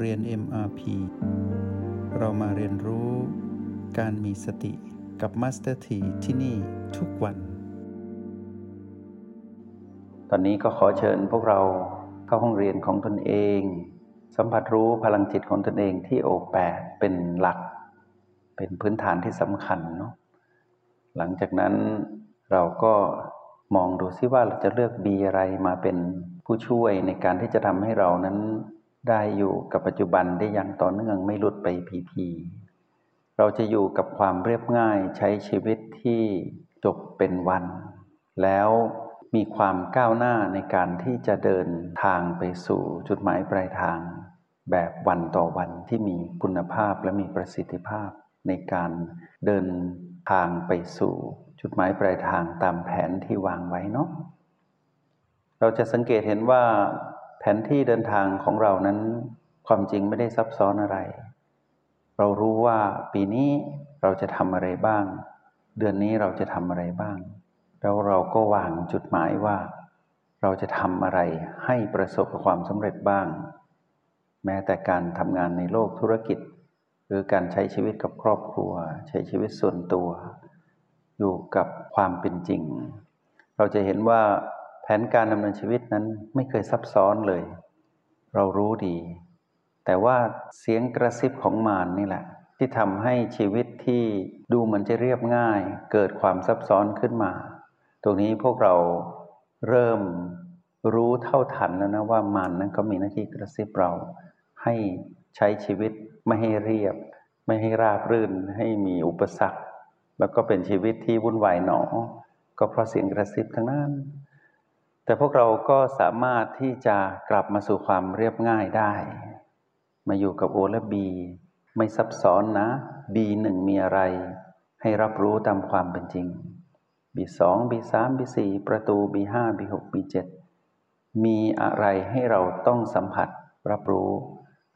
เรียน MRP เรามาเรียนรู้การมีสติกับ Master T ที่ที่นี่ทุกวัน ตอนนี้ก็ขอเชิญพวกเราเข้าห้องเรียนของตนเอง สัมผัสรู้พลังจิตของตนเองที่โอแปดเป็นหลัก เป็นพื้นฐานที่สำคัญเนาะหลังจากนั้นเราก็มองดูซิว่าเราจะเลือกบีอะไรมาเป็นผู้ช่วยในการที่จะทำให้เรานั้น ได้อยู่กับปัจจุบันได้อย่างต่อเนื่องไม่หลุดไปพีพีเราจะอยู่กับความเรียบง่ายใช้ชีวิตที่จบเป็นวัน แล้วมีความก้าวหน้าในการที่จะเดินทางไปสู่จุดหมายปลายทาง แบบวันต่อวันที่มีคุณภาพและมีประสิทธิภาพ ในการเดินทางไปสู่ จุดหมายปลายทางตามแผนที่วางไว้เนาะเราจะสังเกตเห็นว่า นที่เดินทางของเรานั้นความจริงไม่ได้ซับซ้อนอะไร เรารู้ว่าปีนี้เราจะทำอะไรบ้าง เดือนนี้เราจะทำอะไรบ้าง แล้วเราก็วางจุดหมายว่า เราจะทำอะไรให้ประสบความสำเร็จบ้าง แม้แต่การทำงานในโลกธุรกิจ หรือการใช้ชีวิตกับครอบครัว ใช้ชีวิตส่วนตัว อยู่กับความเป็นจริง เราจะเห็นว่า ผนการดำเนินชีวิตนั้นไม่เคยซับซ้อนเลย เรารู้ดี แต่ว่าเสียงกระซิบของมารนนี่แหละ ที่ทำให้ชีวิตที่ดูเหมือนจะเรียบง่าย เกิดความซับซ้อนขึ้นมา ตรงนี้พวกเราเริ่มรู้เท่าทันแล้วนะว่ามารนนั้นก็มีหน้าที่กระซิบเรา ให้ใช้ชีวิตไม่ให้เรียบ ไม่ให้ราบรื่นให้มีอุปสรรค แล้วก็เป็นชีวิตที่วุ่นวายหนอ ก็เพราะเสียงกระซิบทั้งนั้น แต่พวกเราก็สามารถที่จะกลับมาสู่ความเรียบง่ายได้ มาอยู่กับโอและบีไม่ซับซ้อนนะบีหนึ่งมีอะไร ให้รับรู้ตามความเป็นจริงบีสองบีสามบีสี่ประตูบีห้าบีหกบีเจ็ดมีอะไรให้เราต้องสัมผัสรับรู้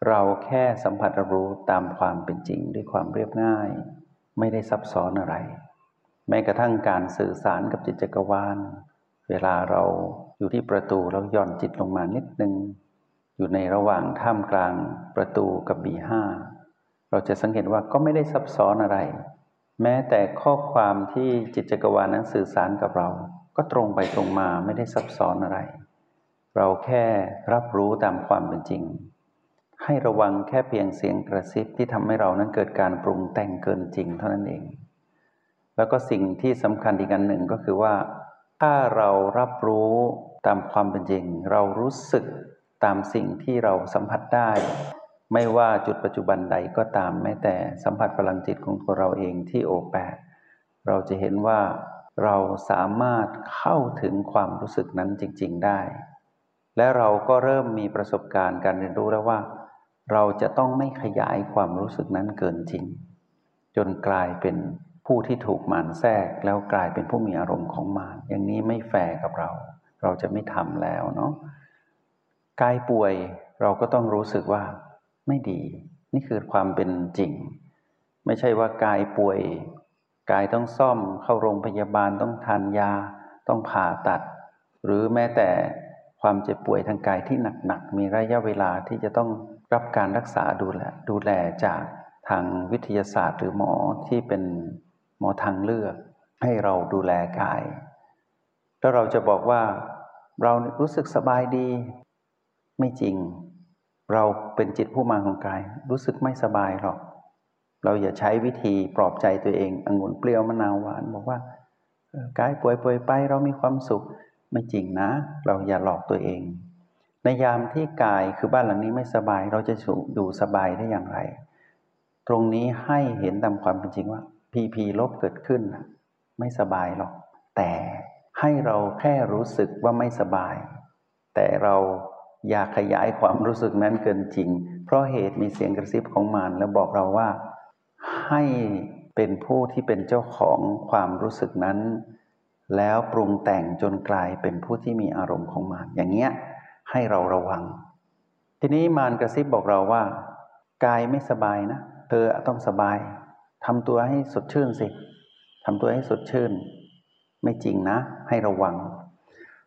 เราแค่สัมผัสรับรู้ตามความเป็นจริง ด้วยความเรียบง่าย ไม่ได้ซับซ้อนอะไร แม้กระทั่งการสื่อสารกับจิตจักรวาล เวลาเราอยู่ที่ประตูเราย่อนจิตลงมานิดนึง อยู่ในระหว่างท่ามกลางประตูกับบีห้าเราจะสังเกตว่าก็ไม่ได้ซับซ้อนอะไร แม้แต่ข้อความที่จิตจักรวาลนั้นสื่อสารกับเรา ก็ตรงไปตรงมาไม่ได้ซับซ้อนอะไร เราแค่รับรู้ตามความเป็นจริง ให้ระวังแค่เพียงเสียงกระซิบที่ทำให้เรานั้นเกิดการปรุงแต่งเกินจริงเท่านั้นเอง แล้วก็สิ่งที่สำคัญอีกอันหนึ่งก็คือว่า ถ้าเรารับรู้ตามความเป็นจริง เรารู้สึกตามสิ่งที่เราสัมผัสได้ ไม่ว่าจุดปัจจุบันใดก็ตามแม้แต่สัมผัสพลังจิตของตัวเราเองที่โอแปดเราจะเห็นว่าเราสามารถเข้าถึงความรู้สึกนั้นจริง ๆได้ และเราก็เริ่มมีประสบการณ์การเรียนรู้แล้วว่า เราจะต้องไม่ขยายความรู้สึกนั้นเกินจริง จนกลายเป็น ผู้ที่ถูกมารแทรกแล้วกลายเป็นผู้มีอารมณ์ของมารอย่างนี้ไม่แฟร์กับเรา เราจะไม่ทำแล้วเนาะกายป่วยเราก็ต้องรู้สึกว่าไม่ดี นี่คือความเป็นจริง ไม่ใช่ว่ากายป่วย กายต้องซ่อมเข้าโรงพยาบาลต้องทานยา ต้องผ่าตัด หรือแม้แต่ความเจ็บป่วยทางกายที่หนักๆมีระยะเวลาที่จะต้องรับการรักษาดูแลดูแลจากทางวิทยาศาสตร์หรือหมอที่เป็น หมอทางเลือกให้เราดูแลกายแล้วเราจะบอกว่าเรารู้สึกสบายดี ไม่จริง เราเป็นจิตผู้มาของกาย รู้สึกไม่สบายหรอก เราอย่าใช้วิธีปลอบใจตัวเององุ่นเปรี้ยวมะนาวหวานบอกว่ากายป่วยป่วยไปเรามีความสุขไม่จริงนะ เราอย่าหลอกตัวเอง ในยามที่กายคือบ้านหลังนี้ไม่สบาย เราจะอยู่สบายได้อย่างไร ตรงนี้ให้เห็นตามความเป็นจริงว่า พีพีลบเกิดขึ้น ไม่สบายหรอก แต่ให้เราแค่รู้สึกว่าไม่สบาย แต่เราอยากขยายความรู้สึกนั้นเกินจริง เพราะเหตุมีเสียงกระซิบของมารแล้วบอกเราว่า ให้เป็นผู้ที่เป็นเจ้าของความรู้สึกนั้น แล้วปรุงแต่งจนกลายเป็นผู้ที่มีอารมณ์ของมารอย่างเงี้ยให้เราระวัง ทีนี้มารกระซิบบอกเราว่า กายไม่สบายนะ เธอต้องสบาย ทำตัวให้สดชื่นสิทำตัวให้สดชื่น ไม่จริงนะ ให้ระวัง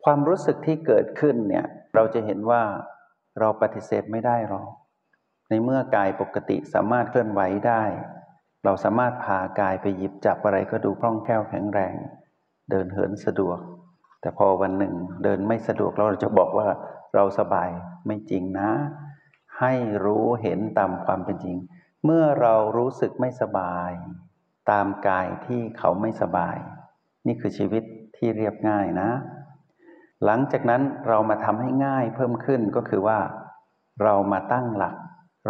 ความรู้สึกที่เกิดขึ้นเนี่ย เราจะเห็นว่าเราปฏิเสธไม่ได้หรอกในเมื่อกายปกติสามารถเคลื่อนไหวได้ เราสามารถพากายไปหยิบจับอะไรก็ดูคล่องแคล่วแข็งแรง เดินเหินสะดวก แต่พอวันหนึ่งเดินไม่สะดวกเราจะบอกว่าเราสบายไม่จริงนะ ให้รู้เห็นตามความเป็นจริง เมื่อเรารู้สึกไม่สบาย ตามกายที่เขาไม่สบาย นี่คือชีวิตที่เรียบง่ายนะ หลังจากนั้นเรามาทำให้ง่ายเพิ่มขึ้นก็คือว่า เรามาตั้งหลัก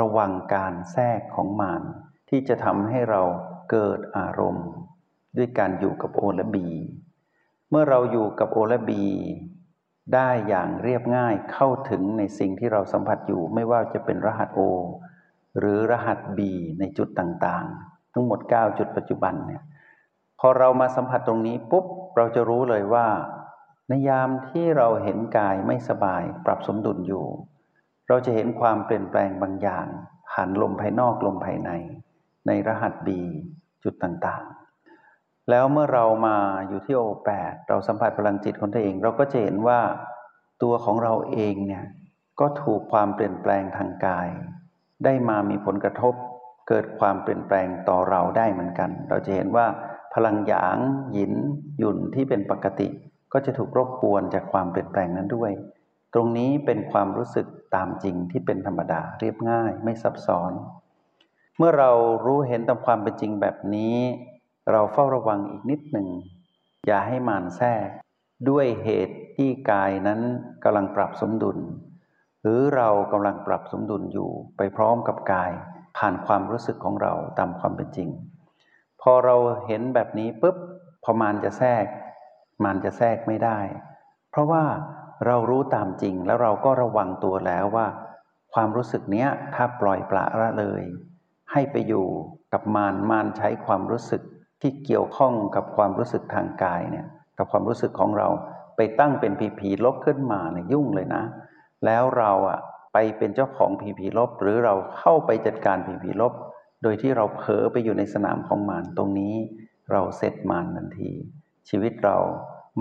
ระวังการแทรกของมารที่จะทำให้เราเกิดอารมณ์ ด้วยการอยู่กับโอและบี เมื่อเราอยู่กับโอและบี ได้อย่างเรียบง่ายเข้าถึงในสิ่งที่เราสัมผัสอยู่ไม่ว่าจะเป็นรหัสโอ หรือรหัสบีในจุดต่างๆ ทั้งหมด 9 จุดปัจจุบันเนี่ยพอเรามาสัมผัสตรงนี้ปุ๊บเราจะรู้เลยว่าในยามที่เราเห็นกายไม่สบายปรับสมดุลอยู่ เราจะเห็นความเปลี่ยนแปลงบางอย่าง ผ่านลมภายนอกลมภายใน ในรหัสบีจุดต่างๆ แล้วเมื่อเรามาอยู่ที่โอแปดเราสัมผัสพลังจิตของตัวเอง เราก็จะเห็นว่าตัวของเราเองเนี่ยก็ถูกความเปลี่ยนแปลงทางกาย ได้มามีผลกระทบ เกิดความเปลี่ยนแปลงต่อเราได้เหมือนกัน เราจะเห็นว่าพลังหยาง หยิน หยุ่นที่เป็นปกติ ก็จะถูกรบกวนจากความเปลี่ยนแปลงนั้นด้วย ตรงนี้เป็นความรู้สึกตามจริงที่เป็นธรรมดาเรียบง่ายไม่ซับซ้อน เมื่อเรารู้เห็นตามความเป็นจริงแบบนี้ เราเฝ้าระวังอีกนิดหนึ่ง อย่าให้มานแทรก ด้วยเหตุที่กายนั้นกำลังปรับสมดุล รือเรากำลังปรับสมดุลอยู่ไปพร้อมกับกาย ผ่านความรู้สึกของเราตามความเป็นจริง พอเราเห็นแบบนี้ปุ๊บพอมานจะแทรกมานจะแทรกไม่ได้ เพราะว่าเรารู้ตามจริงแล้วเราก็ระวังตัวแล้วว่า ความรู้สึกเนี้ยถ้าปล่อยปละละเลย ให้ไปอยู่กับมานมานใช้ความรู้สึกที่เกี่ยวข้องกับความรู้สึกทางกายเนี่ยกับความรู้สึกของเราไปตั้งเป็นผีผีลบขึ้นมาเนี่ยยุ่งเลยนะ แล้วเราอะไปเป็นเจ้าของผีผีลบ หรือเราเข้าไปจัดการผีผีลบ โดยที่เราเผลอไปอยู่ในสนามของมารตรงนี้ เราเสร็จมารทันที ชีวิตเรา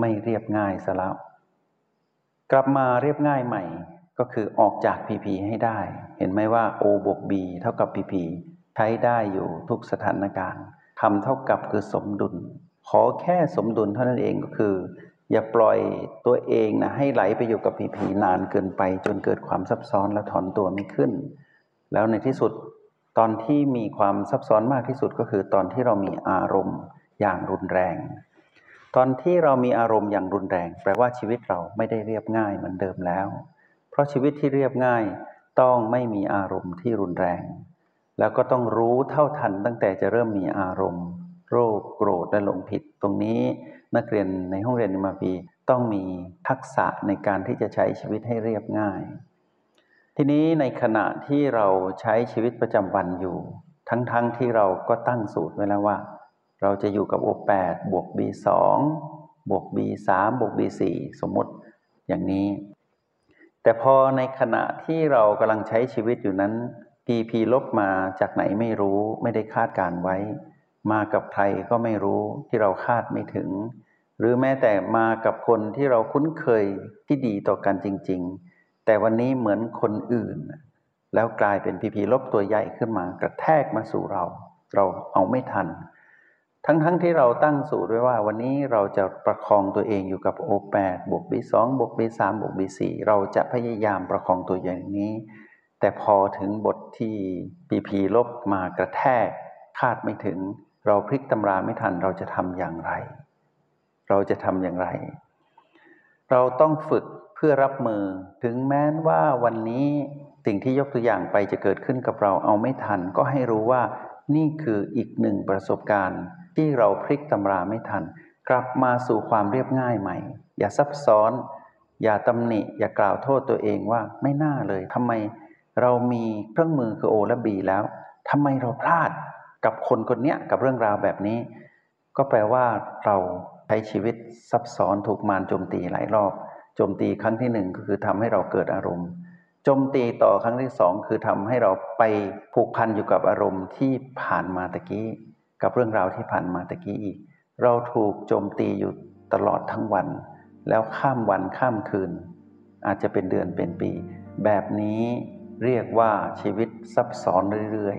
ไม่เรียบง่ายซะแล้วกลับมาเรียบง่ายใหม่ก็คือออกจากพีพีให้ได้ เห็นไหมว่า O บวก B เท่ากับ PP ใช้ได้อยู่ทุกสถานการณ์ทำเท่ากับคือสมดุล ขอแค่สมดุลเท่านั้นเองก็คือ อย่าปล่อยตัวเองนะให้ไหลไปอยู่กับพีพีนานเกินไป จนเกิดความซับซ้อนและถอนตัวไม่ขึ้น แล้วในที่สุดตอนที่มีความซับซ้อนมากที่สุดก็คือตอนที่เรามีอารมณ์อย่างรุนแรง ตอนที่เรามีอารมณ์อย่างรุนแรง แปลว่าชีวิตเราไม่ได้เรียบง่ายเหมือนเดิมแล้ว เพราะชีวิตที่เรียบง่ายต้องไม่มีอารมณ์ที่รุนแรง แล้วก็ต้องรู้เท่าทันตั้งแต่จะเริ่มมีอารมณ์ โรคโกรธและหลงผิดตรงนี้ นักเรียนในห้องเรียนมาปีต้องมีทักษะในการที่จะใช้ชีวิตให้เรียบง่าย ทีนี้ในขณะที่เราใช้ชีวิตประจำวันอยู่ ทั้งๆทที่เราก็ตั้งสูตรไว้แล้วว่า เราจะอยู่กับ O8 บวก B2 บวก B3 บวก B4 สมมติอย่างนี้ แต่พอในขณะที่เรากำลังใช้ชีวิตอยู่นั้น PP ลบมาจากไหนไม่รู้ไม่ได้คาดการไว้ มากับใครก็ไม่รู้ที่เราคาดไม่ถึง หรือแม้แต่มากับคนที่เราคุ้นเคยที่ดีต่อกันจริง ๆ แต่วันนี้เหมือนคนอื่น แล้วกลายเป็นพีพีลบตัวใหญ่ขึ้นมากระแทกมาสู่เรา เราเอาไม่ทัน ทั้งๆทที่เราตั้งสูตรไว้ว่าวันนี้เราจะประคองตัวเองอยู่กับ O8 บวก B2 บวก B3 บวก B4 เราจะพยายามประคองตัวอย่างนี้ แต่พอถึงบทที่พีพีลบมากระแทกคาดไม่ถึง เราพลิกตำราไม่ทันเราจะทำอย่างไร เราจะทำอย่างไร เราต้องฝึกเพื่อรับมือถึงแม้ว่าวันนี้สิ่งที่ยกตัวอย่างไปจะเกิดขึ้นกับเราเอาไม่ทัน ก็ให้รู้ว่านี่คืออีกหนึ่งประสบการณ์ ที่เราพลิกตำราไม่ทัน กลับมาสู่ความเรียบง่ายใหม่ อย่าซับซ้อน อย่าตำหนิ อย่ากล่าวโทษตัวเองว่าไม่น่าเลยทำไมเรามีเครื่องมือคือโอและบีแล้วทำไมเราพลาด กับคนคนนี้กับเรื่องราวแบบนี้ ก็แปลว่าเราใช้ชีวิตซับซ้อนถูกมารโจมตีหลายรอบโจมตีครั้งที่หนึ่งก็คือทำให้เราเกิดอารมณ์โจมตีต่อครั้งที่สองคือทำให้เราไปผูกพันอยู่กับอารมณ์ที่ผ่านมาตะกี้ กับเรื่องราวที่ผ่านมาตะกี้อีก เราถูกโจมตีอยู่ตลอดทั้งวัน แล้วข้ามวันข้ามคืน อาจจะเป็นเดือนเป็นปี แบบนี้เรียกว่าชีวิตซับซ้อนเรื่อย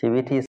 ชีวิตที่